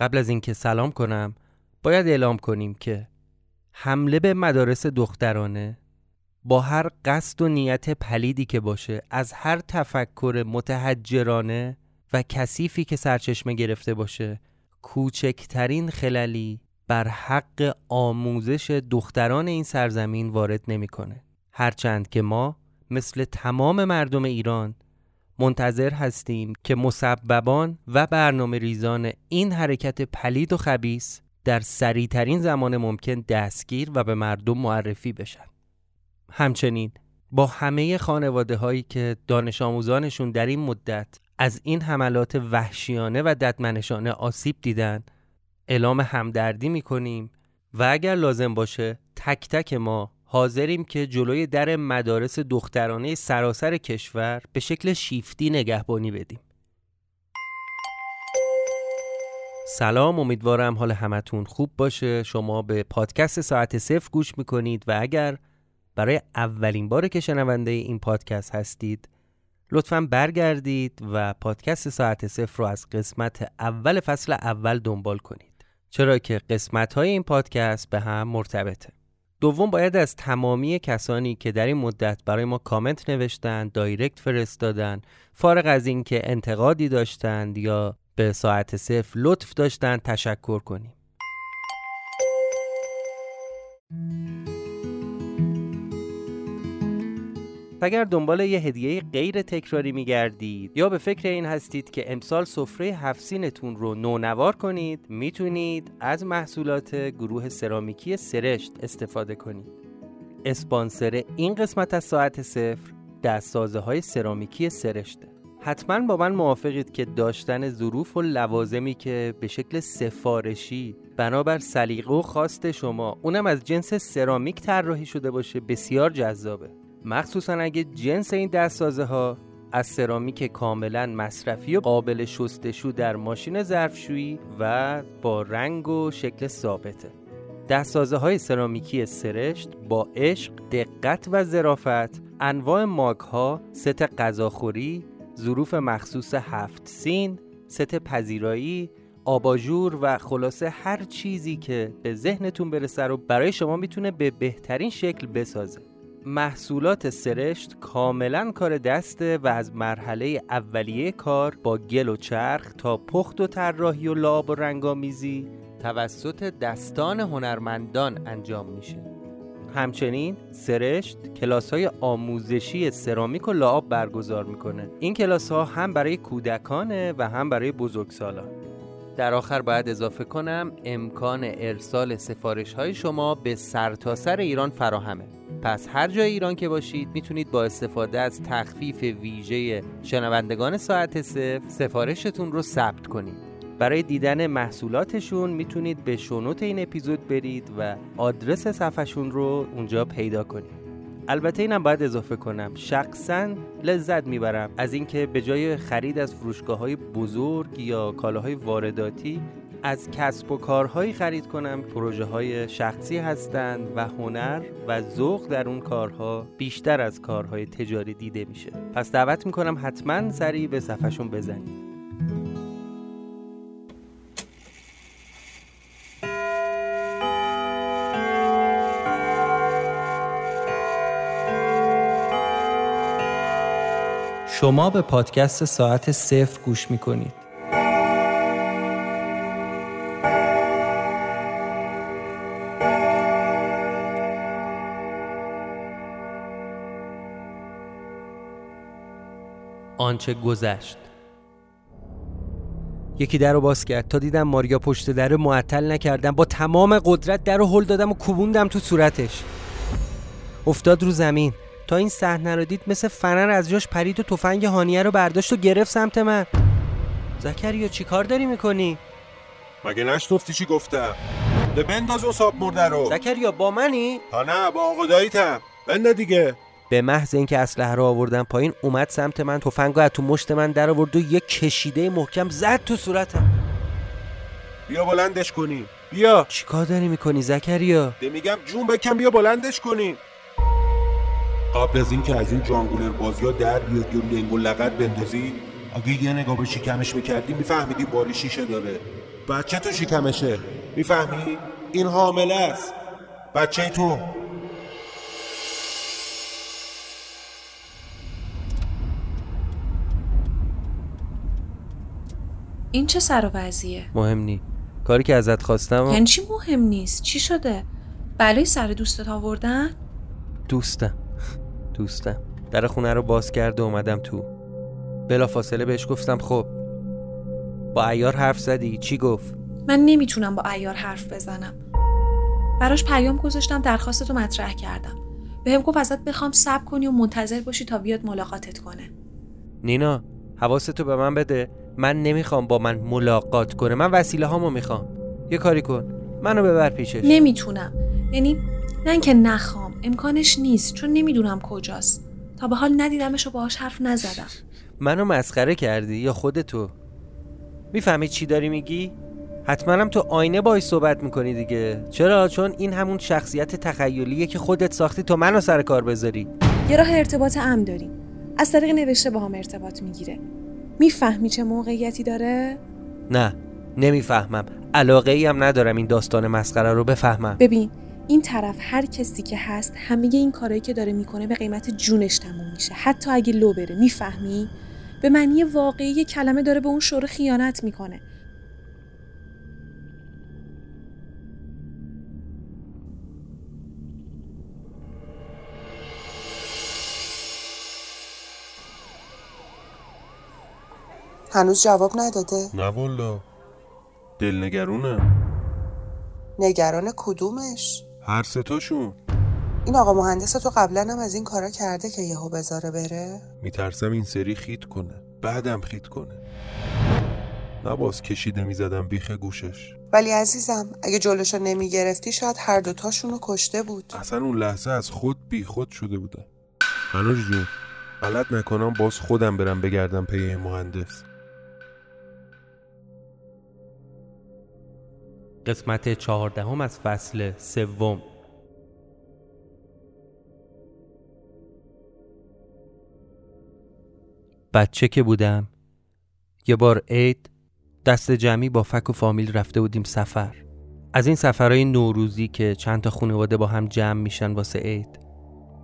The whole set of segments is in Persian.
قبل از اینکه سلام کنم باید اعلام کنیم که حمله به مدارس دخترانه با هر قصد و نیت پلیدی که باشه از هر تفکر متحجرانه و کثیفی که سرچشمه گرفته باشه کوچکترین خللی بر حق آموزش دختران این سرزمین وارد نمی‌کنه. هرچند که ما مثل تمام مردم ایران منتظر هستیم که مسببان و برنامه ریزان این حرکت پلید و خبیس در سریعترین زمان ممکن دستگیر و به مردم معرفی بشن. همچنین با همه خانواده هایی که دانش آموزانشون در این مدت از این حملات وحشیانه و ددمنشانه آسیب دیدن اعلام همدردی می‌کنیم و اگر لازم باشه تک تک ما حاضریم که جلوی در مدارس دخترانه سراسر کشور به شکل شیفتی نگهبانی بدیم. سلام امیدوارم حال همتون خوب باشه. شما به پادکست ساعت صفر گوش می‌کنید و اگر برای اولین بار که شنونده این پادکست هستید لطفا برگردید و پادکست ساعت صفر رو از قسمت اول فصل اول دنبال کنید. چرا که قسمت های این پادکست به هم مرتبطه. دوم باید از تمامی کسانی که در این مدت برای ما کامنت نوشتن دایرکت فرستادن فارغ از اینکه انتقادی داشتند یا به ساعت صفر لطف داشتن تشکر کنیم. اگر دنبال یه هدیه غیر تکراری میگردید یا به فکر این هستید که امسال سفره هفسینتون رو نونوار کنید می‌تونید از محصولات گروه سرامیکی سرشت استفاده کنید. اسپانسر این قسمت از ساعت صفر دستازه های سرامیکی سرشته. حتما با من موافقید که داشتن ظروف و لوازمی که به شکل سفارشی بنابر سلیقه و خواست شما اونم از جنس سرامیک طراحی شده باشه بسیار جذابه. مخصوصا اگه جنس این دستسازه ها از سرامیک کاملا مصرفی و قابل شستشو در ماشین ظرفشویی و با رنگ و شکل ثابته. دستسازه های سرامیکی سرشت با عشق، دقت و ظرافت انواع ماک ها، ست غذاخوری، ظروف مخصوص هفت سین، ست پذیرایی، آباژور و خلاصه هر چیزی که به ذهنتون برسه رو برای شما می‌تونه به بهترین شکل بسازه. محصولات سرشت کاملا کار دسته و از مرحله اولیه کار با گل و چرخ تا پخت و طراحی و لاب و رنگامیزی توسط دستان هنرمندان انجام میشه. همچنین سرشت کلاس های آموزشی سرامیک و لعاب برگزار می‌کنه. این کلاس ها هم برای کودکانه و هم برای بزرگسالان در آخر باید اضافه کنم امکان ارسال سفارش های شما به سرتاسر سر ایران فراهمه. پس هر جای ایران که باشید می‌تونید با استفاده از تخفیف ویژه شنوندگان ساعت صفر سفارشتون رو ثبت کنید. برای دیدن محصولاتشون می‌تونید به شونوت این اپیزود برید و آدرس صفحشون رو اونجا پیدا کنید. البته اینم باید اضافه کنم شخصا لذت می‌برم از اینکه به جای خرید از فروشگاه های بزرگ یا کالاهای وارداتی از کسب و کارهایی خرید کنم. پروژه های شخصی هستند و هنر و ذوق در اون کارها بیشتر از کارهای تجاری دیده میشه. پس دعوت می‌کنم حتما سریع به صفحشون بزنید. شما به پادکست ساعت صفر گوش می‌کنید. آنچه گذشت. یکی در رو باز کرد. تا دیدم ماریا پشت در معطل نکردم. با تمام قدرت در رو هل دادم و کوبوندم تو صورتش. افتاد رو زمین. تا این صحنه رو دید مثل فنر از جاش پرید و تفنگ هانیه رو برداشت و گرفت سمت من. زکریا چی کار داری می‌کنی؟ مگه نشنفتی چی گفتم؟ بنداز اون ساب مرده رو. زکریا با منی؟ ها نه با آقا داییتم. بنده دیگه. به محض اینکه اسلحه رو آوردم پایین اومد سمت من تفنگ از تو مشت من در آورد و یک کشیده محکم زد تو صورتم. بیا بلندش کنی. بیا. چیکار داری می‌کنی زکریا؟ ده میگم جون بکن بیا بلندش کنی. قبل از اینکه از این جانگولر بازی ها در بیاد که روی این لغت بندازی. اگه یه نگاه به شکمش می‌کردی میفهمیدی باری شیشه داره. بچه تو شکمشه. می‌فهمی؟ این حامله است. بچه تو. این چه سر و وضعیه؟ مهم نی. کاری که ازت خواستم و- یعنی چی مهم نیست؟ چی شده؟ بلای سر دوستت آوردن؟ دوستم. دوستم. در خونه رو باز کرد و اومدم تو. بلا فاصله بهش گفتم خب با ایار حرف زدی؟ چی گفت؟ من نمی‌تونم با ایار حرف بزنم. براش پیام گذاشتم درخواستتو مطرح کردم. بهم گفت ازت بخوام صبر کنی و منتظر باشی تا بیاد ملاقاتت کنه. نینا حواستو به من بده. من نمی‌خوام با من ملاقات کنه. من وسیله هامو می‌خوام. یه کاری کن. منو ببر پیشش. نمی‌تونم. یعنی نه اینکه نخوام. امکانش نیست. چون نمی‌دونم کجاست. تا به حال ندیدمش و باهاش حرف نزدم. منو مسخره کردی یا خودتو؟ می‌فهمی چی داری میگی؟ حتما هم تو آینه باهاش صحبت می‌کنی دیگه. چرا؟ چون این همون شخصیت تخیلیه که خودت ساختی تا منو سر کار بذاری. یه راه ارتباط امن داریم از طریق نوشته با هم ارتباط می‌گیره. می‌فهمی چه موقعیتی داره؟ نه نمی‌فهمم. علاقه ای هم ندارم این داستان مسخره رو بفهمم. ببین این طرف هر کسی که هست همه این کارایی که داره می‌کنه به قیمت جونش تموم میشه. حتی اگه لو بره می‌فهمی؟ به معنی واقعی کلمه داره به اون شوره خیانت می‌کنه. هنوز جواب نداده. نه والا. دلنگرونه. نگران کدومش؟ هر ستاشون این آقا مهندس تو قبلا هم از این کارا کرده که یهو بذاره بره. میترسم این سری خیت کنه. بعدم خیت کنه. نباز کشیده می‌زدم بیخ گوشش. ولی عزیزم اگه جلوشو نمی‌گرفتی شاید هر دوتاشونو کشته بود. اصلا اون لحظه از خود بی خود شده بودم. هنوز جون غلط نکنم باز خودم برم بگردم پی مهندس. قسمت چهاردهم از فصل سوم. بچه که بودم یه بار عید دست جمعی با فک و فامیل رفته بودیم سفر. از این سفرهای نوروزی که چند تا خانواده با هم جمع میشن واسه عید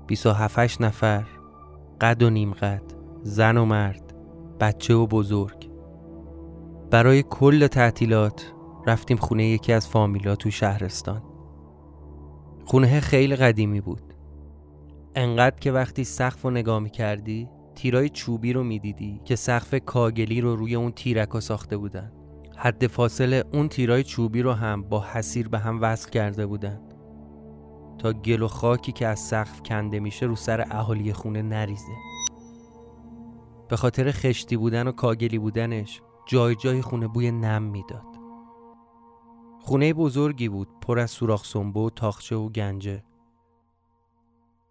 27 نفر قد و نیم قد زن و مرد بچه و بزرگ. برای کل تعطیلات رفتیم خونه یکی از فامیلا تو شهرستان. خونه خیلی قدیمی بود. انقدر که وقتی سقف رو نگاه می‌کردی تیرای چوبی رو می‌دیدی که سقف کاگلی رو روی اون تیرکا ساخته بودن. حد فاصله اون تیرای چوبی رو هم با حسیر به هم وصل کرده بودن. تا گل و خاکی که از سقف کنده میشه رو سر اهالی خونه نریزه. به خاطر خشتی بودن و کاگلی بودنش جای جای خونه بوی نم می‌داد. خونه بزرگی بود پر از سوراخ سنبه و تاخچه و گنجه.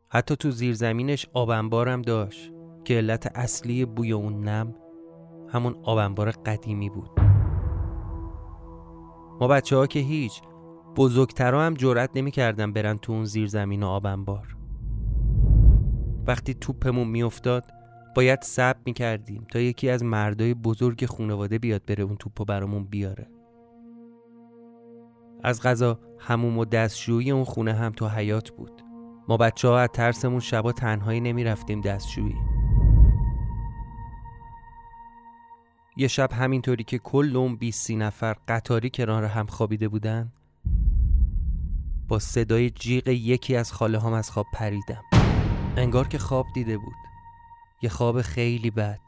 حتی تو زیرزمینش آبنبارم داشت که علت اصلی بوی اون نم همون آبنبار قدیمی بود. ما بچه ها که هیچ بزرگترها هم جرأت نمی‌کردن برن تو اون زیرزمین و آبنبار وقتی توپمون میافتاد باید صبر می‌کردیم تا یکی از مردای بزرگ خانواده بیاد بره اون توپو برامون بیاره. از غذا هموم و دستشویی اون خونه هم تو حیات بود. ما بچه ها از ترسمون شبا تنهایی نمی رفتیم دستشویی. یه شب همینطوری که کل اون 20 نفر قطاری کنار هم خوابیده بودن با صدای جیغ یکی از خاله هم از خواب پریدم. انگار که خواب دیده بود. یه خواب خیلی بد.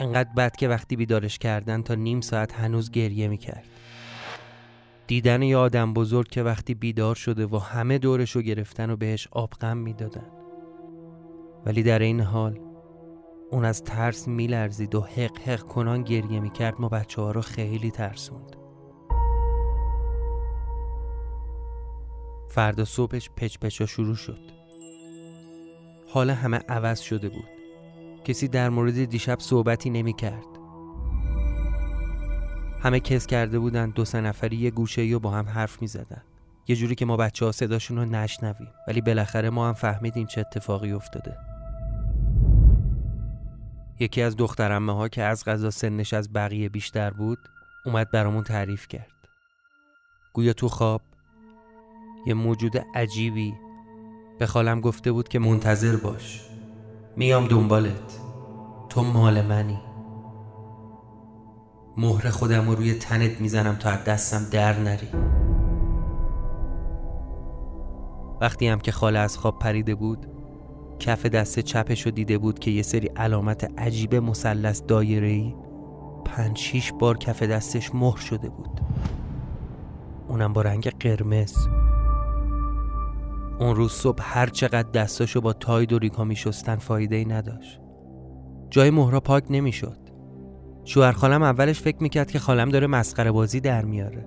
انقدر بد که وقتی بیدارش کردن تا نیم ساعت هنوز گریه می‌کرد. دیدن یه آدم بزرگ که وقتی بیدار شده و همه دورشو گرفتن و بهش آبغم می‌دادن. ولی در این حال اون از ترس میلرزید و حق حق کنان گریه می‌کرد ما بچه ها رو خیلی ترسوند. فردا صبحش پچ پچا شروع شد. حال همه عوض شده بود. کسی در مورد دیشب صحبتی نمی کرد همه کس کرده بودن دو سه نفری یه گوشه و با هم حرف می زدن. یه جوری که ما بچه ها صداشون رو نشنویم ولی بالاخره ما هم فهمیدیم چه اتفاقی افتاده. یکی از دخترمه ها که از غذا سنش از بقیه بیشتر بود اومد برامون تعریف کرد. گویا تو خواب یه موجود عجیبی به خالم گفته بود که منتظر باش. میام دنبالت. تو مال منی. مهر خودم رو روی تنت می‌زنم تا از دستم در نری. وقتی هم که خاله از خواب پریده بود کف دست چپش رو دیده بود که یه سری علامت عجیب مثلث دایره‌ای پنج شیش بار کف دستش مهر شده بود. اونم با رنگ قرمز. اون روز صبح هر چقدر دستاشو با تاید و ریکا میشستن فایده ای نداشت. جای مهرا پاک نمی‌شد. شوهر خالم اولش فکر می‌کرد که خالم داره مسخره بازی در میاره.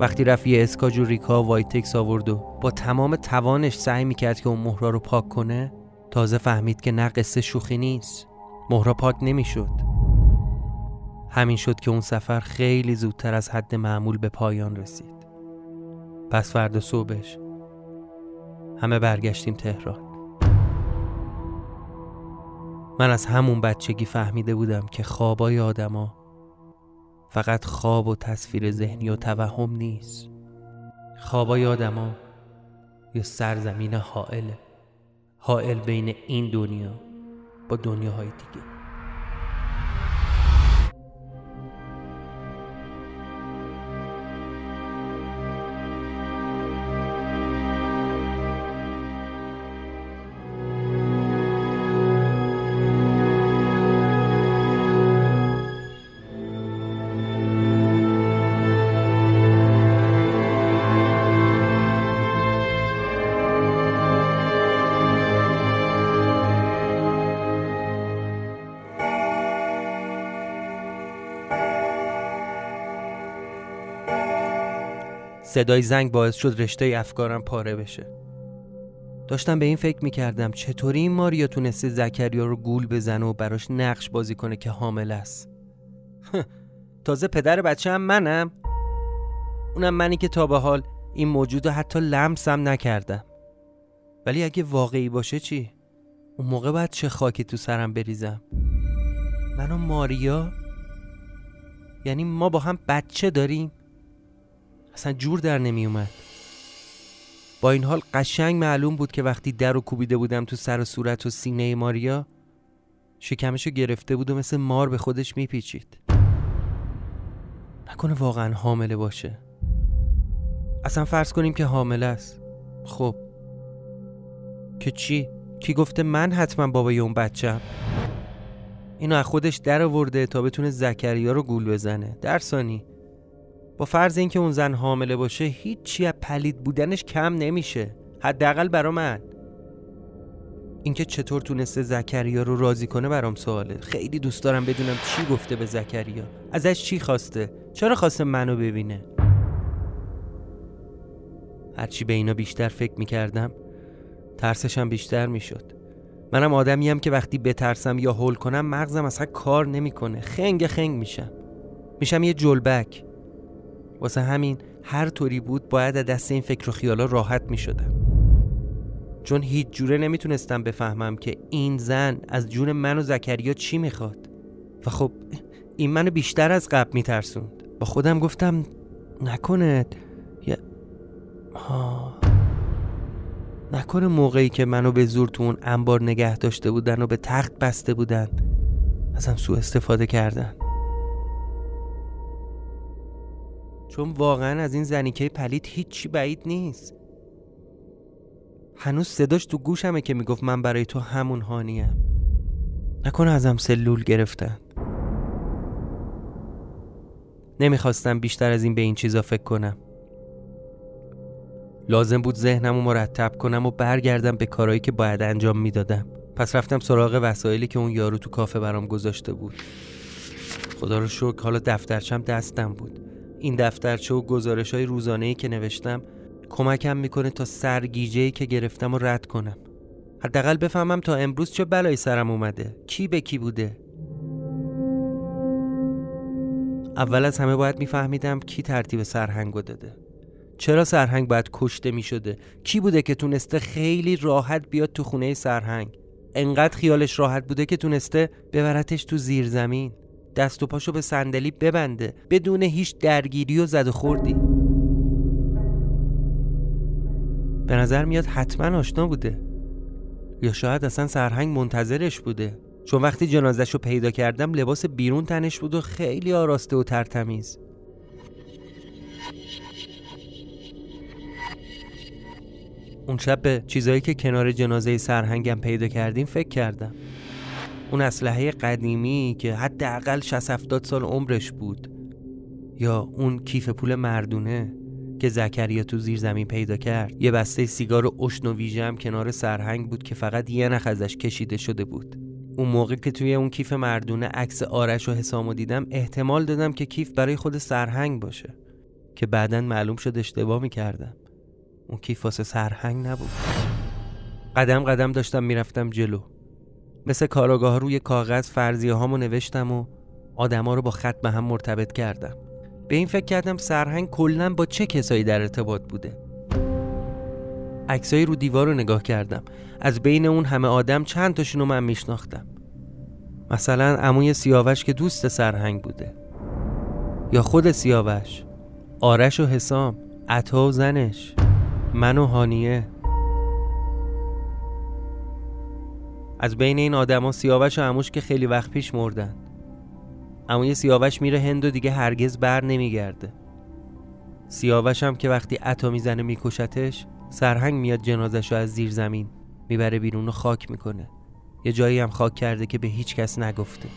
وقتی رفت یه اسکاج و ریکا و وایتکس آورد و با تمام توانش سعی می‌کرد که اون مهرا رو پاک کنه تازه فهمید که نه قصه شوخی نیست. مهرا پاک نمی‌شد. همین شد که اون سفر خیلی زودتر از حد معمول به پایان رسید. پس فردا صبحش همه برگشتیم تهران. من از همون بچگی فهمیده بودم که خوابای آدما فقط خواب و تصویر ذهنی و توهم نیست. خوابای آدما یه سرزمین حائله. حائل بین این دنیا با دنیاهای دیگه. صدای زنگ باعث شد رشته افکارم پاره بشه. داشتم به این فکر می‌کردم چطوری این ماریا تونسته زکریا رو گول بزنه و براش نقش بازی کنه که حامل است. تازه پدر بچه هم منم. اونم منی که تا به حال این موجود رو حتی لمسم نکردم. ولی اگه واقعی باشه چی؟ اون موقع باید چه خاکی تو سرم بریزم؟ من و ماریا؟ یعنی ما با هم بچه داریم؟ اصلا جور در نمی اومد با این حال قشنگ معلوم بود که وقتی در و کوبیده بودم تو سر و صورت و سینه ماریا شکمشو گرفته بود و مثل مار به خودش میپیچید. نکنه واقعا حامله باشه. اصلا فرض کنیم که حامله است. خب. که چی؟ کی گفته من حتما بابای اون بچم؟ اینو از خودش در آورده تا بتونه زکریا رو گول بزنه. در ثانی با فرض اینکه اون زن حامله باشه هیچی از پلید بودنش کم نمیشه. حداقل برا من. اینکه چطور تونسته زکریا رو راضی کنه برام سواله. خیلی دوست دارم بدونم چی گفته به زکریا. ازش چی خواسته؟ چرا خواسته منو ببینه؟ هرچی به اینا بیشتر فکر می‌کردم ترسشم بیشتر می‌شد. منم آدمیم که وقتی بترسم یا هول کنم مغزم اصلا کار نمی‌کنه. خنگ خنگ میشم. میشم یه جلبک. واسه همین هر طوری بود باید از دست این فکر و خیالا راحت می شدم چون هیچ جوره نمی‌تونستم بفهمم که این زن از جون من و زکریا چی می‌خواد. و خب این منو بیشتر از قبل میترسوند. با خودم گفتم نکنه یا ها نکنه موقعی که منو به زور تو اون انبار نگه داشته بودن و به تخت بسته بودن. ازم سوء استفاده کردن. چون واقعا از این زنیکه پلید هیچی بعید نیست. هنوز صداش تو گوشمه که می‌گفت من برای تو همون هانیم. نکنه ازم سلول گرفتن. نمی‌خواستم بیشتر از این به این چیزا فکر کنم. لازم بود ذهنم رو مرتب کنم و برگردم به کارهایی که باید انجام می‌دادم. پس رفتم سراغ وسایلی که اون یارو تو کافه برام گذاشته بود. خدا رو شکر حالا دفترچم دستم بود. این دفترچه و گزارش های روزانه که نوشتم کمکم می‌کنه تا سرگیجه که گرفتم و رد کنم. حداقل بفهمم تا امروز چه بلایی سرم اومده. کی به کی بوده؟ اول از همه باید میفهمیدم کی ترتیب سرهنگو داده. چرا سرهنگ باید کشته می‌شده؟ کی بوده که تونسته خیلی راحت بیاد تو خونه سرهنگ؟ انقدر خیالش راحت بوده که تونسته ببرتش تو زیر زمین دست و پاشو به صندلی ببنده. بدون هیچ درگیری و زد و خوردی. به نظر میاد حتما آشنا بوده. یا شاید اصلا سرهنگ منتظرش بوده. چون وقتی جنازش رو پیدا کردم لباس بیرون تنش بود و خیلی آراسته و ترتمیز. اون شب به چیزایی که کنار جنازه سرهنگم پیدا کردیم فکر کردم. اون اسلحه قدیمی که حداقل 60 70 سال عمرش بود. یا اون کیف پول مردونه که زکریا تو زیر زمین پیدا کرد. یه بسته سیگار اشن و ویژه هم کنار سرهنگ بود که فقط یه نخ ازش کشیده شده بود. اون موقع که توی اون کیف مردونه عکس آرش و حسامو دیدم احتمال دادم که کیف برای خود سرهنگ باشه. که بعدا معلوم شد اشتباه می‌کردم. اون کیف واسه سرهنگ نبود. قدم قدم داشتم می‌رفتم جلو. مثل کاراگاه روی کاغذ فرضیه هامو نوشتم و آدما رو با خط به هم مرتبط کردم. به این فکر کردم سرهنگ کلا با چه کسایی در ارتباط بوده؟ عکسایی رو دیوار رو نگاه کردم. از بین اون همه آدم چند تاشونو من میشناختم. مثلا عموی سیاوش که دوست سرهنگ بوده. یا خود سیاوش. آرش و حسام. عطا و زنش. من و هانیه. از بین این آدما سیاوش و عموش که خیلی وقت پیش مردن. عموی سیاوش میره هند و دیگه هرگز بر نمیگرده. سیاوش هم که وقتی عطا می‌زنه میکشتش سرهنگ میاد جنازش رو از زیر زمین می‌بره بیرون و خاک می‌کنه. یه جایی هم خاک کرده که به هیچ کس نگفته.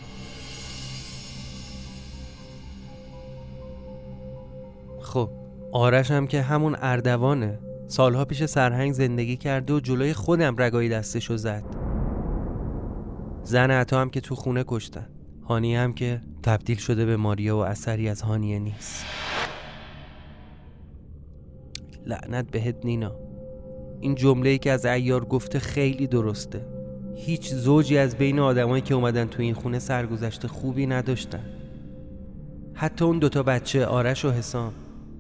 خب آرش هم که همون اردوانه سالها پیش سرهنگ زندگی کرده و جلوی خودم رگایی دستشو زد. زن عطا هم که تو خونه کشتن. هانیه هم که تبدیل شده به ماریا و اثری از هانیه نیست. لعنت بهت نینا. این جمله ای که از ایار گفته خیلی درسته. هیچ زوجی از بین آدمایی که اومدن تو این خونه سرگذشت خوبی نداشتن. حتی اون دوتا بچه آرش و حسام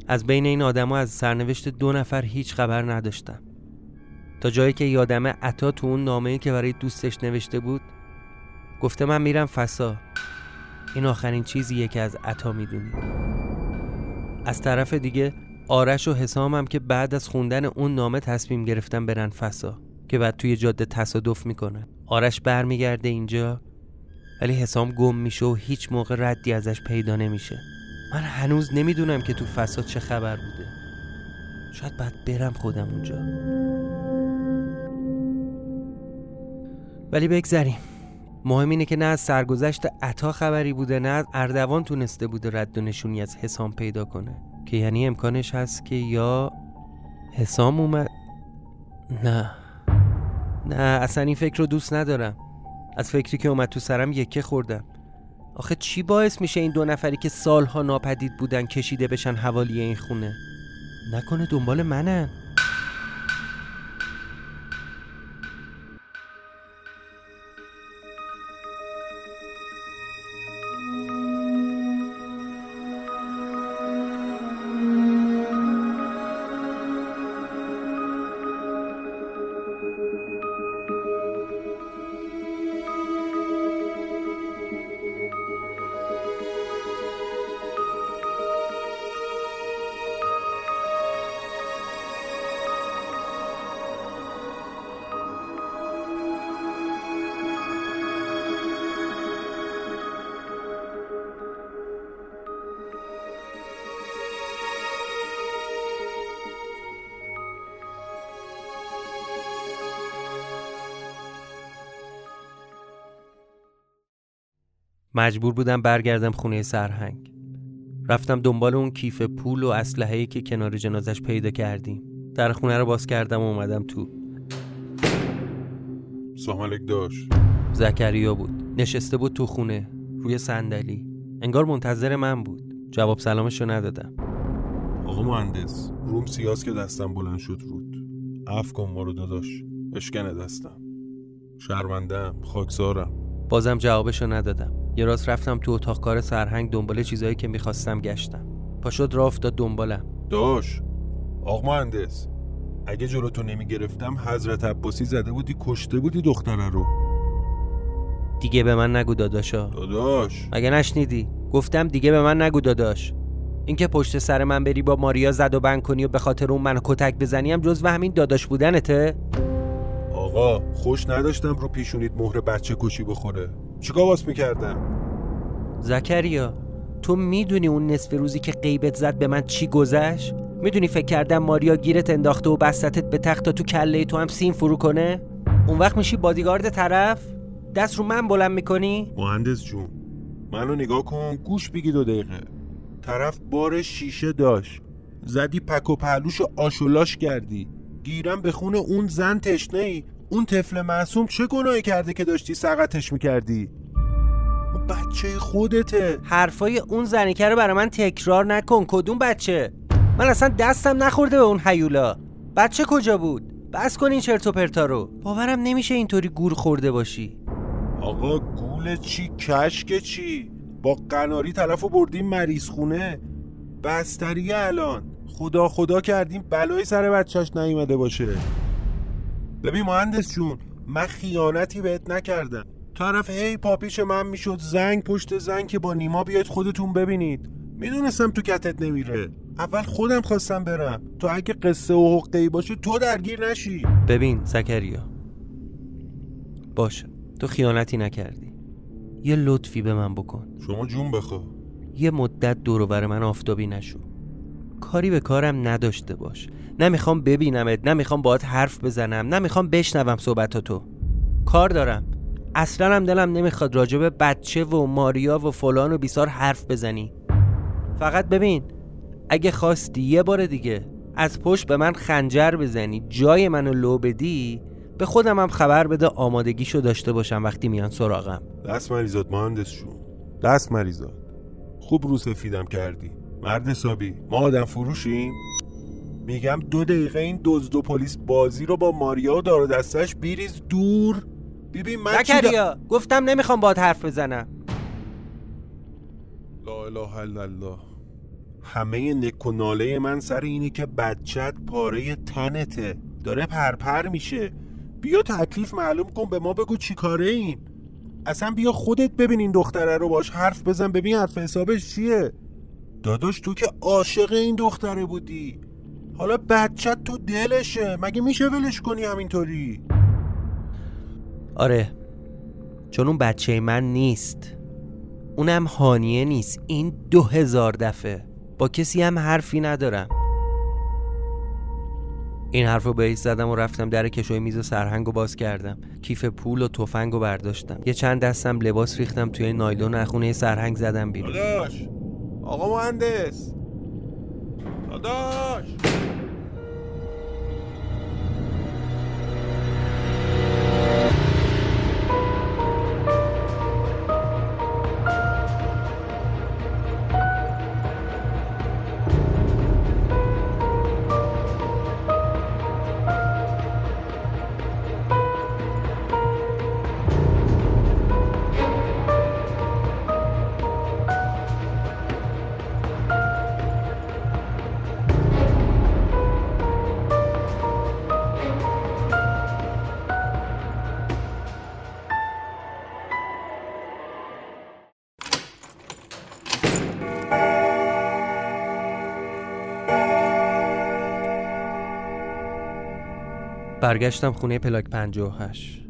از بین این آدما از سرنوشت دو نفر هیچ خبر نداشتم تا جایی که یادمه عطا تو اون نامه‌ای که برای دوستش نوشته بود گفته من میرم فسا. این آخرین چیزیه که از عطا می‌دونی. از طرف دیگه آرش و حسام هم که بعد از خوندن اون نامه تصمیم گرفتن برن فسا که بعد توی جاده تصادف می‌کنن. آرش برمیگرده اینجا ولی حسام گم میشه و هیچ موقع ردی ازش پیدا نمیشه. من هنوز نمی‌دونم که تو فساد چه خبر بوده. شاید بعد برم خودم اونجا. ولی بگذریم. مهم اینه که نه از سرگذشت عطا خبری بوده نه از اردوان تونسته بوده رد و نشونی از حسام پیدا کنه. که یعنی امکانش هست که یا حسام اومد. نه. نه اصلا این فکر رو دوست ندارم. از فکری که اومد تو سرم یکه خوردم. آخه چی باعث میشه این دو نفری که سالها ناپدید بودن کشیده بشن حوالی این خونه؟ نکنه دنبال منن. مجبور بودم برگردم خونه سرهنگ. رفتم دنبال اون کیف پول و اسلحه‌ای که کنار جنازش پیدا کردیم. در خونه رو باز کردم و اومدم تو. سلام داشت زکریا بود. نشسته بود تو خونه روی صندلی. انگار منتظر من بود. جواب سلامش رو ندادم. آقا مهندس روم سیاس که دستم بلند شد رود. عف کن ما رو داداش. اشکنه دستم. شرمندم خاکسارم. بازم جوابش رو ندادم. یه راست رفتم تو اتاق کار سرهنگ دنبال چیزایی که می‌خواستم گشتم. پاشد راه افتاد دنبالم. داش آقا مهندس اگه جلوتو نمی‌گرفتم حضرت عباسی زده بودی کشته بودی دختره رو. دیگه به من نگو داداشا. داداش. مگه نشنیدی؟ گفتم دیگه به من نگو داداش. اینکه پشت سر من بری با ماریا زد و بند کنی و به خاطر اون منو کتک بزنیم جز و همین داداش بودنته؟ آقا خوش نداشتم رو پیشونید مهر بچه کشی بخوره. چیکار واس می‌کردم زکریا تو می‌دونی اون نصف روزی که غیبت زد به من چی گذشت؟ می‌دونی فکر کردم ماریا گیرت انداخته و بستتت به تخت تا تو کله تو هم سین فرو کنه؟ اون وقت میشی بادیگارد طرف؟ دست رو من بلند می‌کنی؟ مهندس جون منو نگاه کن گوش بگی دو دقیقه. طرف بار شیشه داشت. زدی پک و پهلوش آشولاش کردی. گیرم به خون اون زن تشنه ای اون طفل معصوم چه گناهی کرده که داشتی سقطش می‌کردی؟ بچه خودته. حرفای اون زنیکه رو برای من تکرار نکن کدوم بچه؟ من اصلا دستم نخورده به اون حیولا بچه کجا بود؟ بس کن این چرت و پرتا رو. باورم نمیشه اینطوری گور خورده باشی. آقا گول چی؟ کشک چی؟ با قناری طرف بردیم مریض خونه بستری الان. خدا خدا کردیم بلای سر بچهش نیومده باشه. ببین مهندس جون من خیانتی بهت نکردم. طرف هی پاپیش من می‌شد زنگ پشت زنگ که با نیما بیاید خودتون ببینید. می‌دونستم تو کتت نمیره. اول خودم خواستم برم. تو اگه قصه و حقه ای باشه تو درگیر نشی. ببین زکریا. باشه. تو خیانتی نکردی. یه لطفی به من بکن. شما جون بخوا یه مدت دور بر من آفتابی نشو. کاری به کارم نداشته باش. نمی‌خوام ببینمت نمی‌خوام باهات حرف بزنم نمی‌خوام بشنوم صحبتاتو. کار دارم. اصلا هم دلم نمی‌خواد راجب بچه و ماریا و فلان و بیسار حرف بزنی. فقط ببین اگه خواستی یه بار دیگه از پشت به من خنجر بزنی جای منو لو بدی به خودم هم خبر بده آمادگیشو داشته باشم وقتی میان سراغم. دست مریضات مهندس شون دست مریضات خوب رو سفیدم کردی. مرد حسابی. ما آدم فروشیم. میگم دو دقیقه این دزد و پلیس بازی رو با ماریا و دار دستش بیریز دور. ببین من دا- گفتم نمی‌خوام باهات حرف بزنم. لا اله الا الله. همه نک و ناله من سر اینه که بچت پاره تنته. داره پرپر میشه. بیا تکلیف معلوم کن به ما بگو چی کاره این. اصلا بیا خودت ببین این دختره رو باش حرف بزن. ببین حرف حسابش چیه. داداش تو که عاشق این دختره بودی. حالا بچت تو دلشه. مگه میشه ولش کنی همینطوری؟ آره. چون اون بچه من نیست. اونم هانیه نیست. این دو هزار دفعه. با کسی هم حرفی ندارم. این حرف رو بهش زدم و رفتم در کشوی میز سرهنگ رو باز کردم. کیف پول و تفنگ رو برداشتم. یه چند دستم لباس ریختم توی نایلون از خونه سرهنگ زدم بیرون. داداش. آقا مهندس. داداش. برگشتم خونه پلاک 58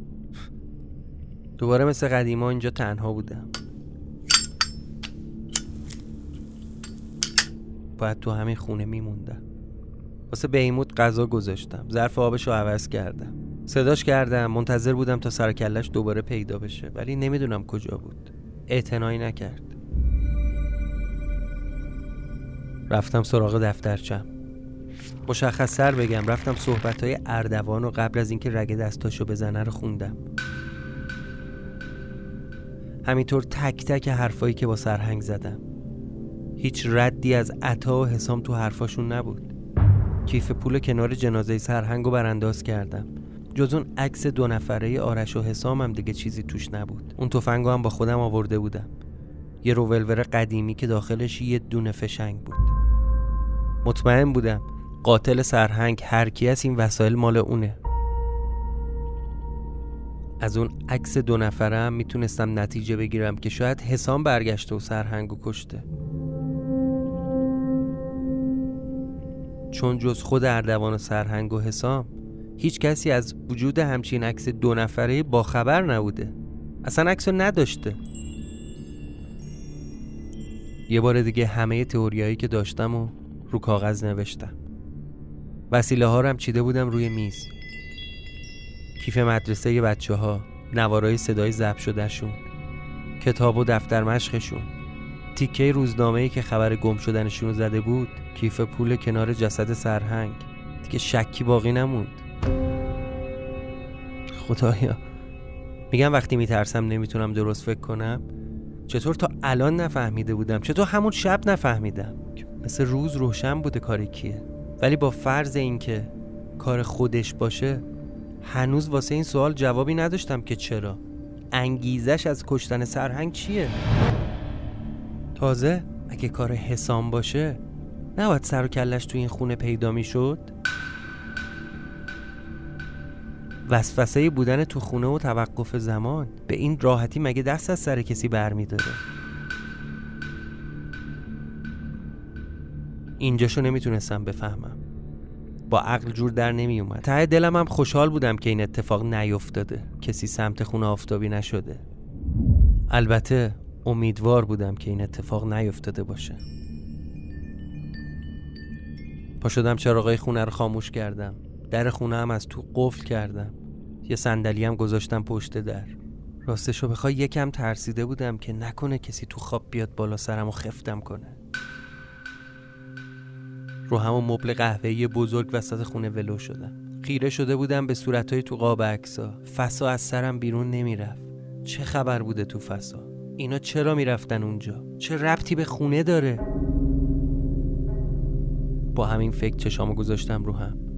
دوباره مثل قدیما اینجا تنها بودم. باید تو همین خونه میموندم. واسه بیموت غذا گذاشتم. ظرف آبش رو عوض کردم. صداش کردم. منتظر بودم تا سرکلش دوباره پیدا بشه. ولی نمی‌دونم کجا بود. اعتنایی نکرد. رفتم سراغ دفترچم. مشخص سر بگم رفتم صحبت های اردوان و قبل از اینکه رگ دستاشو بزنه رو خوندم. همینطور تک تک حرفایی که با سرهنگ زدم. هیچ ردی از عطا و حسام تو حرفاشون نبود. کیف پول کنار جنازه سرهنگ رو برانداز کردم. جز اون عکس دو نفره آرش و حسام هم دیگه چیزی توش نبود. اون تفنگو هم با خودم آورده بودم. یه روولور قدیمی که داخلش یه دونه فشنگ بود. مطمئن بودم قاتل سرهنگ هر کی از این وسایل مال اونه. از اون عکس دو نفرم می‌تونستم نتیجه بگیرم که شاید حسام برگشته و سرهنگو کشته. چون جز خود اردوان و سرهنگ و حسام هیچ کسی از وجود همچین عکس دو نفره با خبر نبوده. اصلا عکس نداشته. یه بار دیگه همه تئوریایی که داشتم و رو کاغذ نوشتم. وسیله ها هم چیده بودم روی میز. کیف مدرسه بچه ها نوارای صدای ضبط شدهشون کتاب و دفتر مشقشون. تیکه روزنامه ای که خبر گم شدنشون رو زده بود کیف پول کنار جسد سرهنگ. دیگه شکی باقی نموند. خدایا. میگم وقتی میترسم نمی‌تونم درست فکر کنم. چطور تا الان نفهمیده بودم؟ چطور همون شب نفهمیدم؟ مثل روز روشن بوده کاری کیه؟ ولی با فرض اینکه کار خودش باشه هنوز واسه این سوال جوابی نداشتم که چرا. انگیزش از کشتن سرهنگ چیه؟ تازه اگه کار حسام باشه نباید سر و کلش تو این خونه پیدا می شد وسوسه بودن تو خونه و توقف زمان به این راحتی مگه دست از سر کسی برمیداره؟ اینجاشو نمی‌تونستم بفهمم. با عقل جور در نمی اومد ته دلم هم خوشحال بودم که این اتفاق نیفتاده کسی سمت خونه آفتابی نشده. البته امیدوار بودم که این اتفاق نیفتاده باشه. پا شدم چراغای خونه رو خاموش کردم. در خونه هم از تو قفل کردم. یه صندلی هم گذاشتم پشت در. راستشو بخوای یکم ترسیده بودم که نکنه کسی تو خواب بیاد بالا سرم و خفتم کنه. رو همون مبل قهوه‌ای بزرگ وسط خونه ولو شدم. خیره شده بودم به صورتهای تو قاب عکسا فسا از سرم بیرون نمی‌رفت. چه خبر بوده تو فسا؟ اینا چرا می‌رفتن اونجا؟ چه ربطی به خونه داره؟ با همین فکر چشامو گذاشتم رو هم.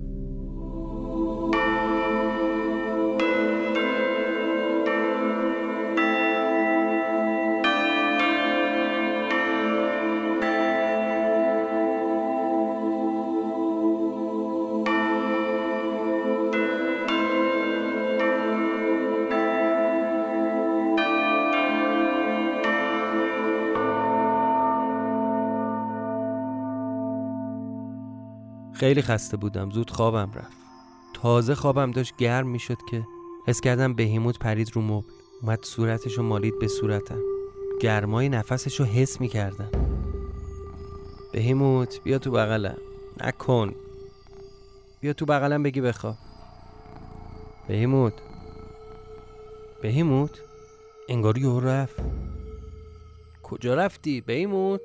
خیلی خسته بودم. زود خوابم رفت. تازه خوابم داشت گرم می‌شد که حس کردم بهیموت پرید رو مبل. اومد صورتش رو مالید به صورتم. گرمای نفسش رو حس می‌کردم. بهیموت بیا تو بغلم. نکن. بیا تو بغلم بگی بخواب. بهیموت. بهیموت؟ انگاری یهو رفت. کجا رفتی بهیموت؟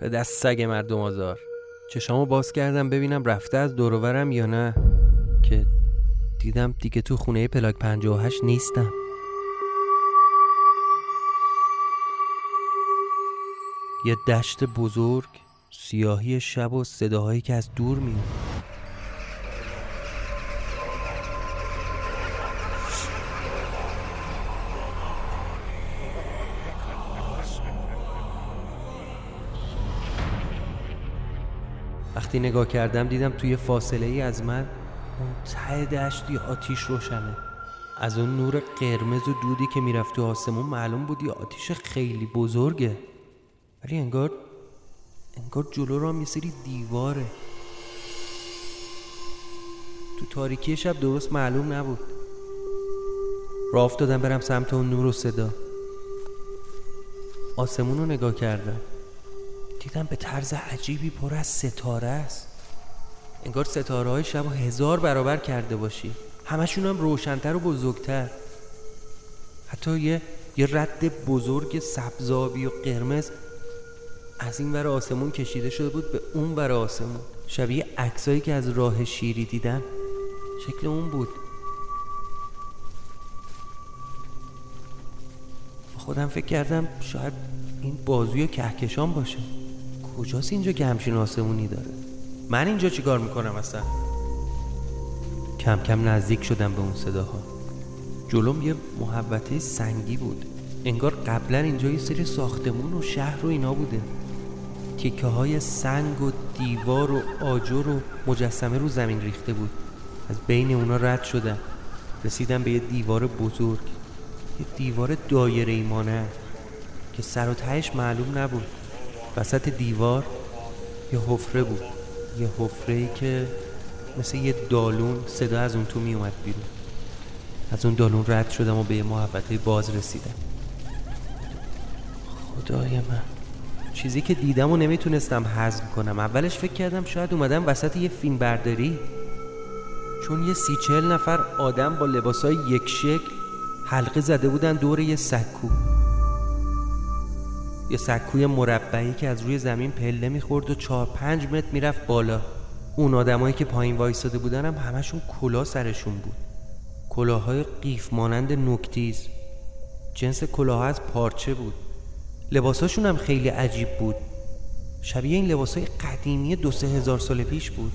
به دست سگ مردم آزار. چشامو باز کردم ببینم رفته از دورورم یا نه. که دیدم دیگه تو خونه پلاک 58 نیستم. یه دشت بزرگ سیاهی شب و صداهایی که از دور میاد. وقتی نگاه کردم دیدم توی فاصله ای از من اون ته دشت آتیش روشنه. از اون نور قرمز و دودی که می‌رفت تو آسمون معلوم بود یه آتیش خیلی بزرگه. ولی انگار انگار جلو را یه سری دیواره. تو تاریکی شب درست معلوم نبود. راه افتادم برم سمت اون نور و صدا. آسمون رو نگاه کردم. دیدم به طرز عجیبی پر از ستاره است. انگار ستاره های شب هزار برابر کرده باشی. همشون هم روشنتر و بزرگتر. حتی یه یه رد بزرگ سبزابی و قرمز از این ور آسمون کشیده شده بود به اون ور آسمون. شبیه عکسایی که از راه شیری دیدم. شکل اون بود. خودم فکر کردم شاید این بازوی کهکشان باشه. کجاست اینجا که همچین آسمونی داره؟ من اینجا چیکار می‌کنم اصلا؟ کم کم نزدیک شدم به اون صداها. جلوم یه محوطه سنگی بود. انگار قبلا اینجا یه سری ساختمون و شهر و اینا بوده. تیکه های سنگ و دیوار و آجر و مجسمه رو زمین ریخته بود. از بین اونا رد شدم. رسیدم به یه دیوار بزرگ. یه دیوار دایره ای مانند. که سر و تهش معلوم نبود. وسط دیوار یه حفره بود. یه حفره ای که مثل یه دالون صدا از اون تو می اومد بیرون. از اون دالون رد شدم و به یه محوطه باز رسیدم خدای من. چیزی که دیدم و نمی‌تونستم هضم کنم. اولش فکر کردم شاید اومدم وسط یه فیلم برداری. چون یه سی چهل نفر آدم با لباسای یک شکل حلقه زده بودن دور یه سکو. یه سکوی مربعی که از روی زمین پله می‌خورد و چهار پنج متر می‌رفت بالا. اون آدمایی که پایین وایستاده بودن هم همشون کلا سرشون بود. کلاهای قیف مانند نکتیز. جنس کلاه از پارچه بود. لباساشون هم خیلی عجیب بود. شبیه این لباسای قدیمی دو سه هزار سال پیش بود.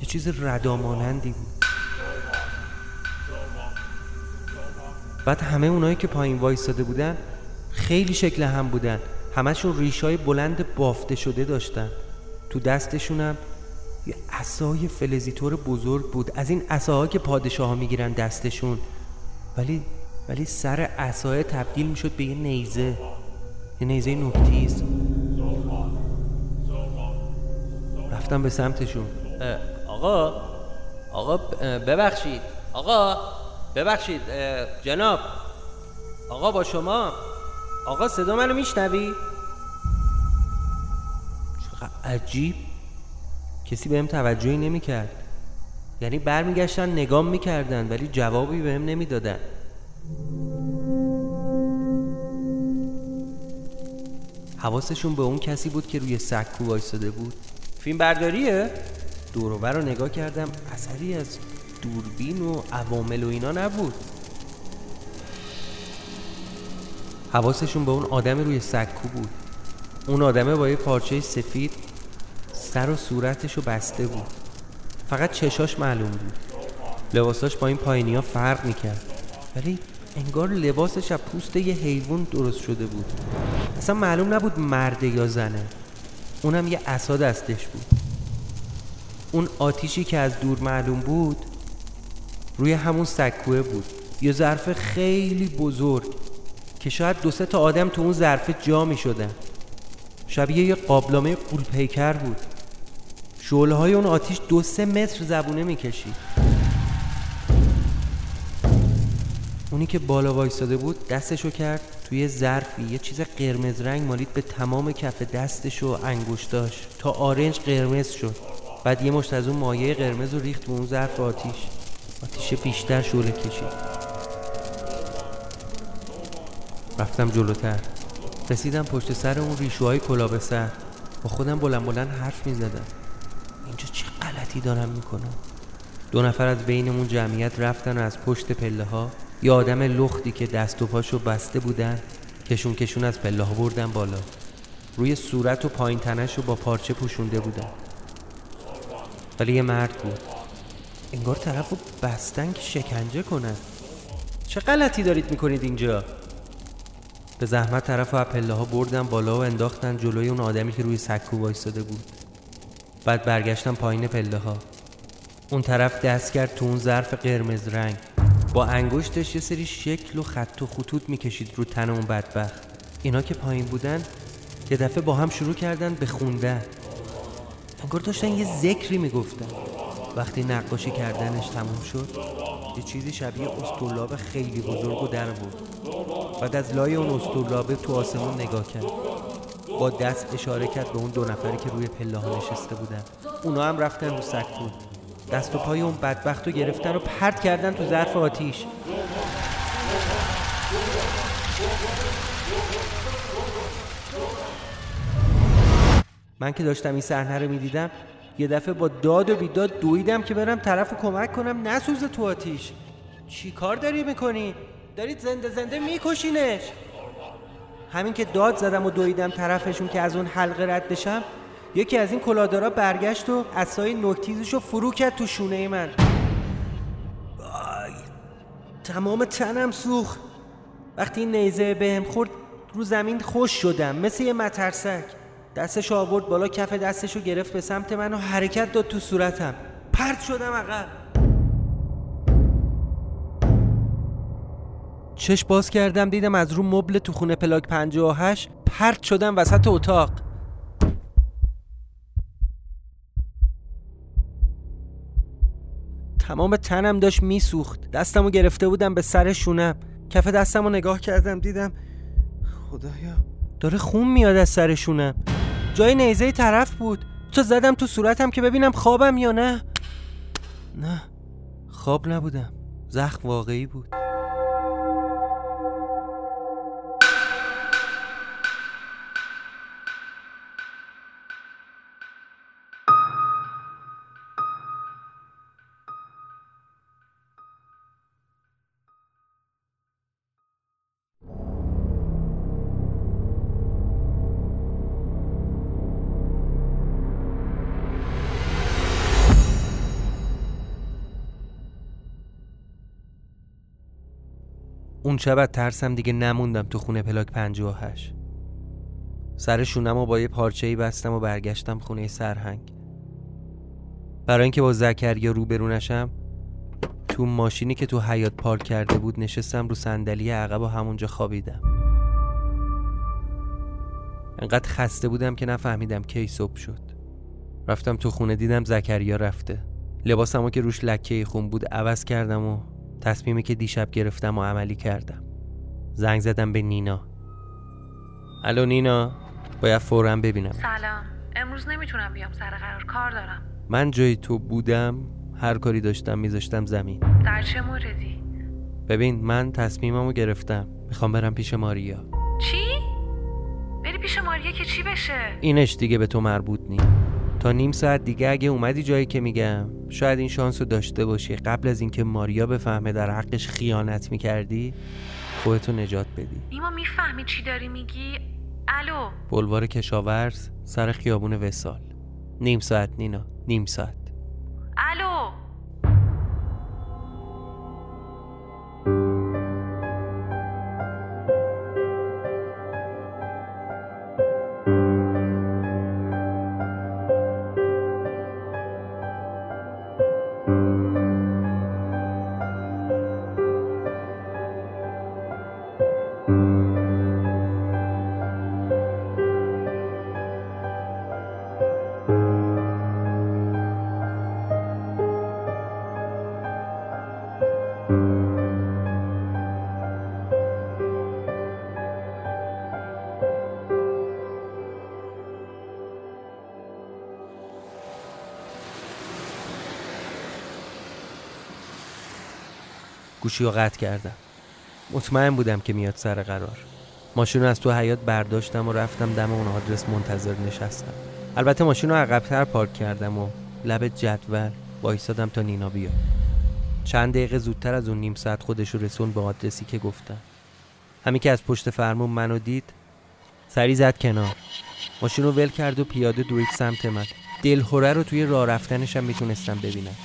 یه چیز ردامانندی بود. بعد همه اونایی که پایین وایستاده بودن خیلی شکل هم بودن. همشون ریشای بلند بافته شده داشتن. تو دستشونم یه عصای فلزیتور بزرگ بود. از این عصاها که پادشاه ها می‌گیرن دستشون. ولی ولی سر عصای تبدیل می‌شد به یه نیزه. یه نیزه نکتیز رفتم به سمتشون. آقا آقا ببخشید. آقا ببخشید جناب. آقا با شما. آقا صدا منو میشنوی؟ چقدر عجیب. کسی بهم توجهی نمی‌کرد. یعنی برمیگشتن نگام می‌کردن ولی جوابی بهم نمی‌دادن. حواسشون به اون کسی بود که روی سکو وایستاده بود. فیلم برداریه؟ دوروبر رو نگاه کردم اثری از دوربین و عوامل و اینا نبود. حواسشون به اون آدم روی سکو بود. اون آدمه با یه پارچه سفید سر و صورتش رو بسته بود. فقط چشاش معلوم بود. لباساش با این پایینی ها فرق می‌کرد. ولی انگار لباسش از پوست یه حیوان درست شده بود. اصلا معلوم نبود مرده یا زنه. اونم یه عصا دستش بود. اون آتیشی که از دور معلوم بود روی همون سکوه بود. یه ظرف خیلی بزرگ. که شاید دو سه تا آدم تو اون ظرف جا می شدن شبیه یه قابلمه قول پیکر بود. شعله های اون آتیش دو سه متر زبونه می کشید. اونی که بالا وایستاده بود دستشو کرد توی ظرفی. یه چیز قرمز رنگ مالید به تمام کف دستش و انگشتاش تا آرنج قرمز شد. بعد یه مشت از اون مایه قرمز رو ریخت به اون ظرف آتیش. آتیش بیشتر شعله کشید. رفتم جلوتر. رسیدم پشت سر اون ریشوهای کلاه سر. با خودم بلند بلند حرف می زدم. اینجا چه غلطی دارم می‌کنم دو نفر از بینمون جمعیت رفتن و از پشت پله ها. یه آدم لختی که دست و پاشو بسته بودن کشون کشون از پله ها بردن بالا. روی صورت و پایین تنش رو با پارچه پوشونده بودن ولی یه مرد بود. انگار طرف رو بستن که شکنجه کنن. چه غلطی دارید می‌کنید اینجا؟ به زحمت طرف و پله ها بردن بالا و انداختن جلوی اون آدمی که روی سکو وایستاده بود. بعد برگشتم پایین پله ها اون طرف دست کرد تو اون ظرف قرمز رنگ. با انگشتش یه سری شکل و خط و خطوط می‌کشید رو تن اون بدبخت. اینا که پایین بودن یه دفعه با هم شروع کردن به خوندن. انگار داشتن یه ذکری می‌گفتن. وقتی نقاشی کردنش تموم شد یه چیزی شبیه استولاب خیلی بزرگ و در بود بعد از لای اون استولابه تو آسمون نگاه کرد. با دست اشاره کرد به اون دو نفری که روی پله ها نشسته بودن. اونا هم رفتن رو سکو دست و پای اون بدبخت رو گرفتن و پرت کردن تو ظرف آتیش. من که داشتم این صحنه رو می‌دیدم یه دفعه با داد و بیداد دویدم که برم طرف کمک کنم نسوزه تو آتیش. چی کار داری می‌کنی؟ دارید زنده زنده میکشینش. همین که داد زدم و دویدم طرفشون که از اون حلقه رد بشم یکی از این کلادارا برگشت و اسای نکتیزش رو فرو کرد تو شونه من. آی. تمام تنم سوخ وقتی این نیزه بهم خورد رو زمین خوش شدم مثل یه مترسک. دستش آورد بالا کف دستش رو گرفت به سمت من و حرکت داد تو صورتم. پرت شدم عقب. چش باز کردم دیدم از رو مبل تو خونه پلاک 58 پرت شدم وسط اتاق. تمام تنم داشت میسوخت. دستمو گرفته بودم به سر شونم. کف دستمو نگاه کردم دیدم خدایا داره خون میاد از سر شونم. جای نیزه طرف بود. تو زدم تو صورتم که ببینم خوابم یا نه. نه خواب نبودم. زخم واقعی بود. شب از ترسم دیگه نموندم تو خونه پلاک 58 سر شونم و با یه پارچه ای بستم و برگشتم خونه سرهنگ. برای اینکه با زکریا روبرو نشم تو ماشینی که تو حیات پارک کرده بود نشستم رو صندلی عقب و همونجا خوابیدم. انقدر خسته بودم که نفهمیدم کی صبح شد. رفتم تو خونه دیدم زکریا رفته. لباسمو که روش لکه خون بود عوض کردم و تصمیمی که دیشب گرفتم و عملی کردم. زنگ زدم به نینا. الو نینا باید فورا ببینم. سلام. امروز نمی‌تونم بیام سر قرار. کار دارم. من جای تو بودم هر کاری داشتم میذاشتم زمین. در چه موردی؟ ببین من تصمیممو گرفتم. می‌خوام برم پیش ماریا. چی؟ بری پیش ماریا که چی بشه؟ اینش دیگه به تو مربوط نی تا نیم ساعت دیگه اگه اومدی جایی که میگم. شاید این شانس رو داشته باشی. قبل از اینکه ماریا بفهمه در حقش خیانت می‌کردی خودتو نجات بدی. نیما می‌فهمی چی داری میگی؟ الو. بلوار کشاورز سر خیابون وسال نیم ساعت نینا. نیم ساعت. الو. گوشی رو قطع کردم. مطمئن بودم که میاد سر قرار. ماشین رو از تو حیات برداشتم و رفتم دم اون آدرس منتظر نشستم. البته ماشین رو عقبتر پارک کردم و لب جدول وایسادم تا نینا بیاد. چند دقیقه زودتر از اون نیم ساعت خودش رسون به آدرسی که گفتم. همین که از پشت فرمون منو دید سری زد کنار. ماشین رو ول کرد و پیاده دوید سمت من. دلهوره رو توی راه رفتنشم می‌تونستم ببینم.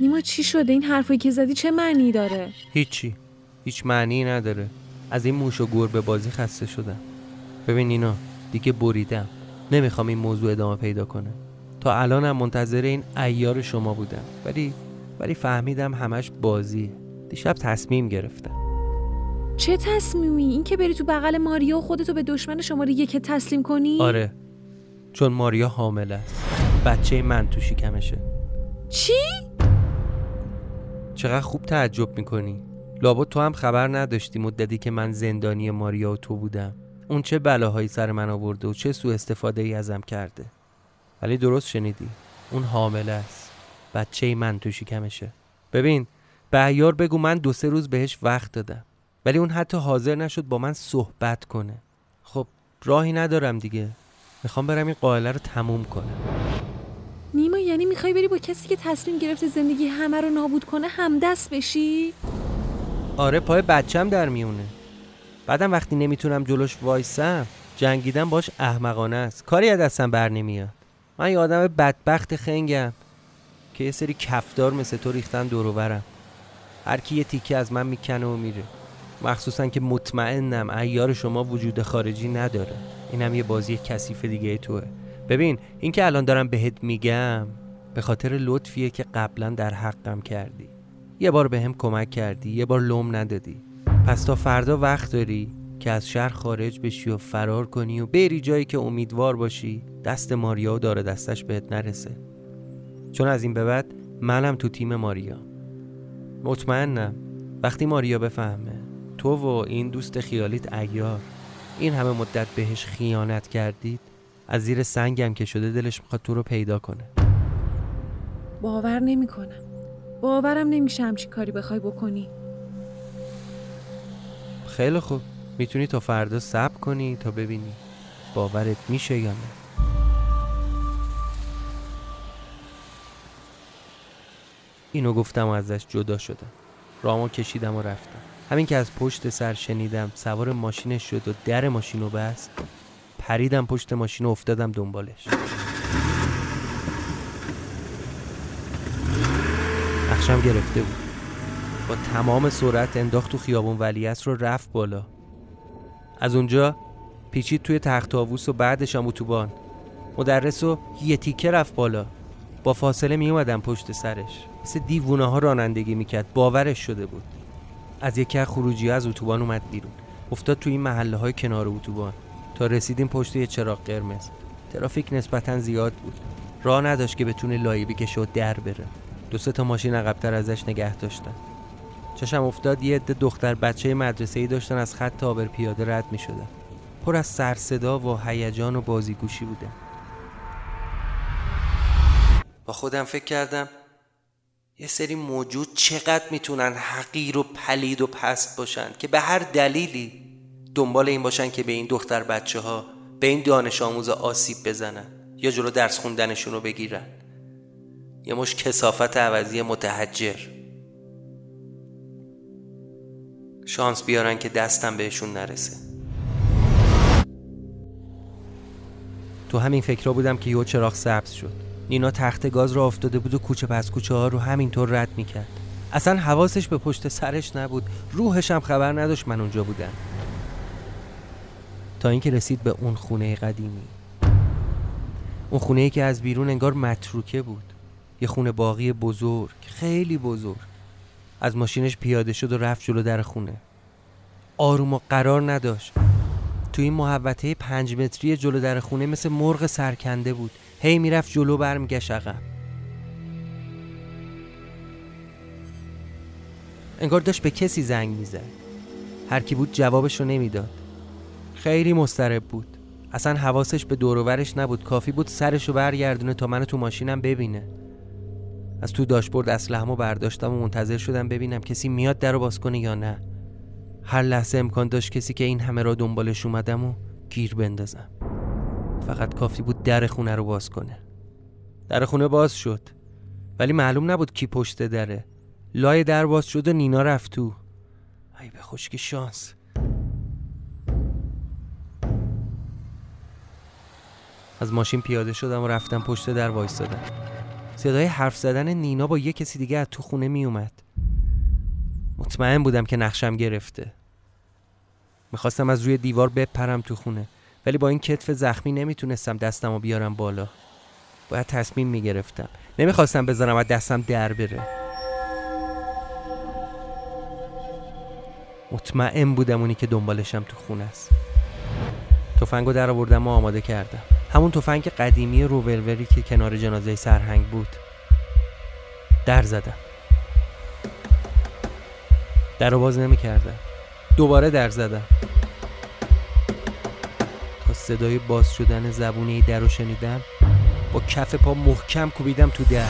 نیما چی شده؟ این حرفایی که زدی چه معنی داره؟ هیچی. هیچ معنی نداره. از این موش و گربه بازی خسته شدم. ببین اینا دیگه بریدم. نمی‌خوام این موضوع ادامه پیدا کنه. تا الانم منتظر این ایار شما بودم. ولی ولی فهمیدم همش بازیه. دیشب تصمیم گرفتم. چه تصمیمی؟ این که بری تو بغل ماریا و خودتو به دشمن شماره یک تسلیم کنی؟ آره. چون ماریا حامله است. بچه من تو شکمشه. چی؟ چقدر خوب تعجب می‌کنی. لابد تو هم خبر نداشتی مدتی که من زندانی ماریا و تو بودم. اون چه بلاهایی سر من آورده و چه سوء استفاده ای ازم کرده. ولی درست شنیدی. اون حامله است. بچه من تو شکمشه. ببین به عیار بگو من دو سه روز بهش وقت دادم. ولی اون حتی حاضر نشد با من صحبت کنه. خب راهی ندارم دیگه. می‌خوام برم این قائله رو تموم کنم. یعنی می‌خوای بری با کسی که تصمیم گرفته زندگی همه رو نابود کنه همدست بشی؟ آره پای بچم در میونه. بعدم وقتی نمی‌تونم جلوش وایسم جنگیدن باش احمقانه است. کاری از دستم بر نمیاد. من یه آدم بدبخت خنگم که یه سری کفدار مثل تو ریختن دور هر کی یه تیکه از من می‌کنه و میره. مخصوصا که مطمئنم ایار شما وجود خارجی نداره. اینم یه بازی کثیف دیگه توه. ببین این که الان دارم بهت میگم به خاطر لطفیه که قبلا در حقم کردی. یه بار به هم کمک کردی یه بار لوم ندادی. پس تا فردا وقت داری که از شهر خارج بشی و فرار کنی و بری جایی که امیدوار باشی دست ماریا و داره دستش بهت نرسه. چون از این به بعد منم تو تیم ماریا. مطمئنم. وقتی ماریا بفهمه تو و این دوست خیالیت ایار این همه مدت بهش خیانت کردید از زیر سنگم که شده دلش می‌خواد تو رو پیدا کنه. باور نمی‌کنم. باورم نمیشه همچی کاری بخوای بکنی. خیلی خوب. می‌تونی تا فردا صبر کنی تا ببینی باورت میشه یا نه. اینو گفتم و ازش جدا شدم. رامو کشیدم و رفتم. همین که از پشت سر شنیدم سوار ماشینش شد و در ماشین رو بست. پریدم پشت ماشین و افتادم دنبالش. نقشم گرفته بود. با تمام سرعت انداخت تو خیابون ولیعصر رو رفت بالا. از اونجا پیچید توی تخت و بعدش هم اتوبان. مدرس و یه تیکه رفت بالا. با فاصله می اومدم پشت سرش. مثل دیوونه ها رانندگی می‌کرد. باورش شده بود. از یکی خروجی از اتوبان اومد بیرون. افتاد توی این محله های کنار اتوبان. تا رسیدیم پشت یه چراغ قرمز. ترافیک نسبتا زیاد بود. راه نداشت که بتونه لایه بکشه و در بره. دو سه تا ماشین عقبتر ازش نگه داشتن. چشم افتاد یه عده دختر بچه مدرسه ای داشتن از خط آبر پیاده رد می شدن. پر از سر صدا و هیجان و بازیگوشی بوده. با خودم فکر کردم یه سری موجود چقدر می‌تونن حقیر و پلید و پست باشن که به هر دلیلی دنبال این باشن که به این دختر بچه ها به این دانش آموز آسیب بزنن یا جلو درس خوندنشون رو بگیرن. یه مش کسافت عوضی متحجر. شانس بیارن که دستم بهشون نرسه. تو همین فکرها بودم که یه چراغ سبز شد. نینا تخت گاز را افتاده بود و کوچه پس کوچه ها رو همینطور رد می‌کرد. اصلا حواسش به پشت سرش نبود. روحش هم خبر نداشت من اونجا بودم. تا اینکه رسید به اون خونه قدیمی. اون خونه ای که از بیرون انگار متروکه بود. یه خونه باقی بزرگ خیلی بزرگ. از ماشینش پیاده شد و رفت جلو در خونه. آروم و قرار نداشت. تو این محوطه پنج متری جلو در خونه مثل مرغ سرکنده بود. هی می‌رفت جلو برمیگشت عقب. انگار داشت به کسی زنگ می‌زد. هر کی بود جوابش رو نمی‌داد. خیلی مسترب بود. اصلا حواسش به دوروورش نبود. کافی بود سرش رو برگردونه تا منو تو ماشینم ببینه. از تو داشبورد اسلحه‌مو برداشتم و منتظر شدم ببینم کسی میاد در رو باز کنه یا نه. هر لحظه امکان داشت کسی که این همه را دنبالش اومدم و گیر بندازم. فقط کافی بود در خونه رو باز کنه. در خونه باز شد. ولی معلوم نبود کی پشت دره. لای در باز شد و نینا رفت تو. ای به خشکی شانس. از ماشین پیاده شدم و رفتم پشت در وایستادم. صدای حرف زدن نینا با یه کسی دیگه از تو خونه می اومد مطمئن بودم که نقشم گرفته. می‌خواستم از روی دیوار بپرم تو خونه ولی با این کتف زخمی نمی‌تونستم دستم رو بیارم بالا. باید تصمیم می‌گرفتم. نمی‌خواستم بذارم و دستم در بره. مطمئن بودم اونی که دنبالشم تو خونه است. تفنگو در آوردم و آماده کردم. همون تفنگ قدیمی روولوری که کنار جنازه سرهنگ بود. در زدم. در باز نمی کردم دوباره در زدم. تا صدای باز شدن زبونه در رو شنیدم با کف پا محکم کوبیدم تو در.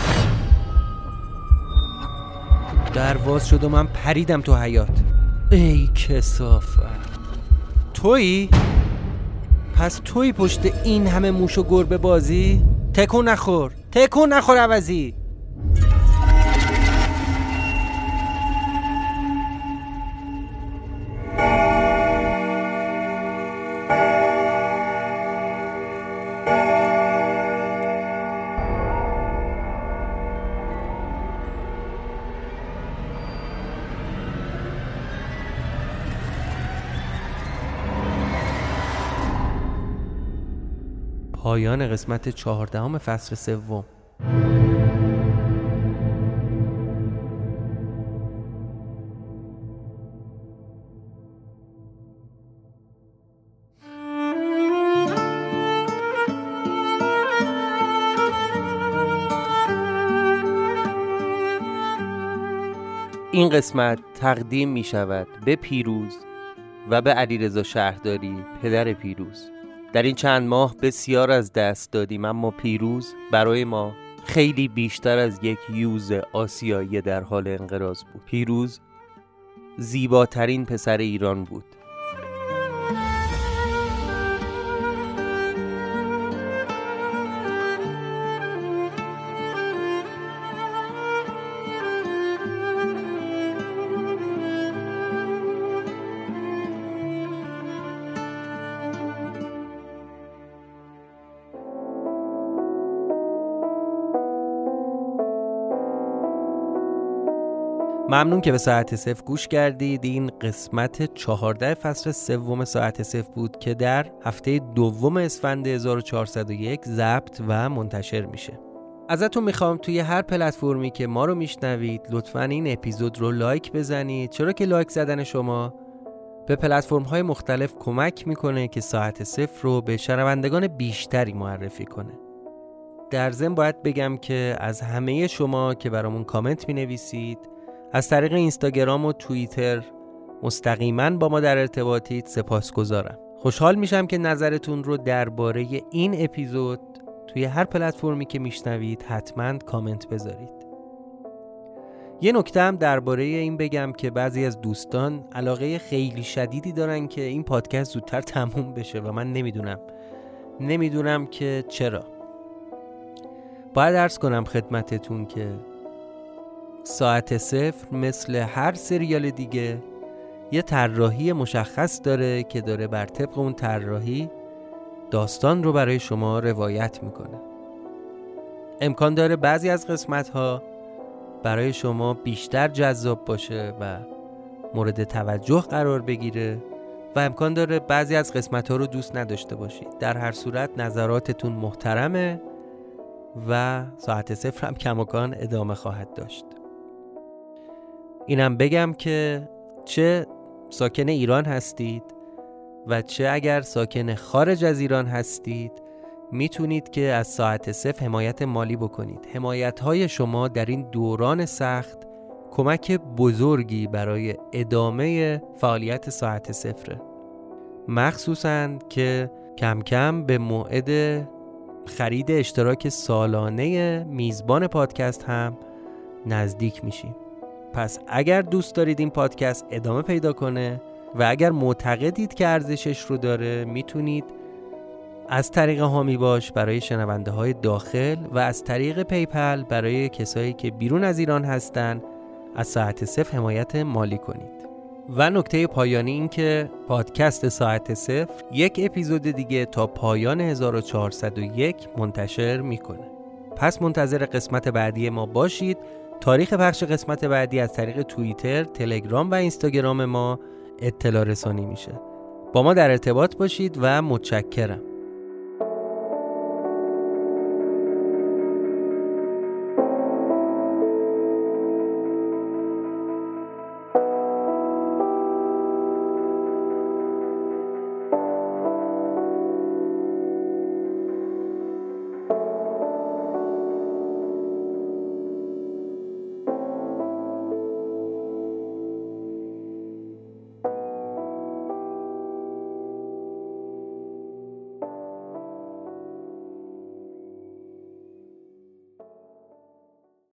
در باز شد و من پریدم تو حیات ای کسافت. تویی؟ پس توی پشت این همه موش و گربه بازی؟ تکون نخور تکون نخور عوضی پایان قسمت چهاردهم فصل سوم. این قسمت تقدیم می شود به پیروز و به علیرضا شهرداری پدر پیروز. در این چند ماه بسیار از دست دادیم اما پیروز برای ما خیلی بیشتر از یک یوز آسیایی در حال انقراض بود. پیروز زیباترین پسر ایران بود. ممنون که به ساعت صفر گوش کردید. این قسمت چهارده فصل سوم ساعت صفر بود که در هفته دوم اسفند 1401 ضبط و منتشر میشه. ازتون می‌خوام توی هر پلتفرمی که ما رو میشنوید لطفا این اپیزود رو لایک بزنید. چرا که لایک زدن شما به پلتفرم های مختلف کمک می‌کنه که ساعت صفر رو به شنوندگان بیشتری معرفی کنه. در ضمن باید بگم که از همه شما که برامون کامنت می نویسید از طریق اینستاگرام و توییتر مستقیما با ما در ارتباطید سپاسگزارم. خوشحال میشم که نظرتون رو درباره این اپیزود توی هر پلتفرمی که میشنوید حتما کامنت بذارید. یه نکته هم درباره این بگم که بعضی از دوستان علاقه خیلی شدیدی دارن که این پادکست زودتر تموم بشه و من نمی‌دونم. نمی‌دونم که چرا. باید ارز کنم خدمتتون که ساعت صفر مثل هر سریال دیگه. یه طراحی مشخص داره که داره بر طبق اون طراحی داستان رو برای شما روایت می‌کنه. امکان داره بعضی از قسمت ها برای شما بیشتر جذاب باشه و مورد توجه قرار بگیره و امکان داره بعضی از قسمت ها رو دوست نداشته باشید در هر صورت نظراتتون محترمه و ساعت صفر هم کماکان ادامه خواهد داشت. اینم بگم که چه ساکن ایران هستید و چه اگر ساکن خارج از ایران هستید می‌تونید که از ساعت صفر حمایت مالی بکنید. حمایت های شما در این دوران سخت کمک بزرگی برای ادامه فعالیت ساعت صفره. مخصوصا که کم کم به موعد خرید اشتراک سالانه میزبان پادکست هم نزدیک میشیم. پس اگر دوست دارید این پادکست ادامه پیدا کنه و اگر معتقدید که ارزشش رو داره می‌تونید از طریق حامی باش برای شنونده های داخل و از طریق PayPal برای کسایی که بیرون از ایران هستن از ساعت صفر حمایت مالی کنید. و نکته پایانی این که پادکست ساعت صفر یک اپیزود دیگه تا پایان 1401 منتشر می‌کنه. پس منتظر قسمت بعدی ما باشید تاریخ پخش قسمت بعدی از طریق توییتر، تلگرام و اینستاگرام ما اطلاع رسانی میشه. با ما در ارتباط باشید و متشکرم.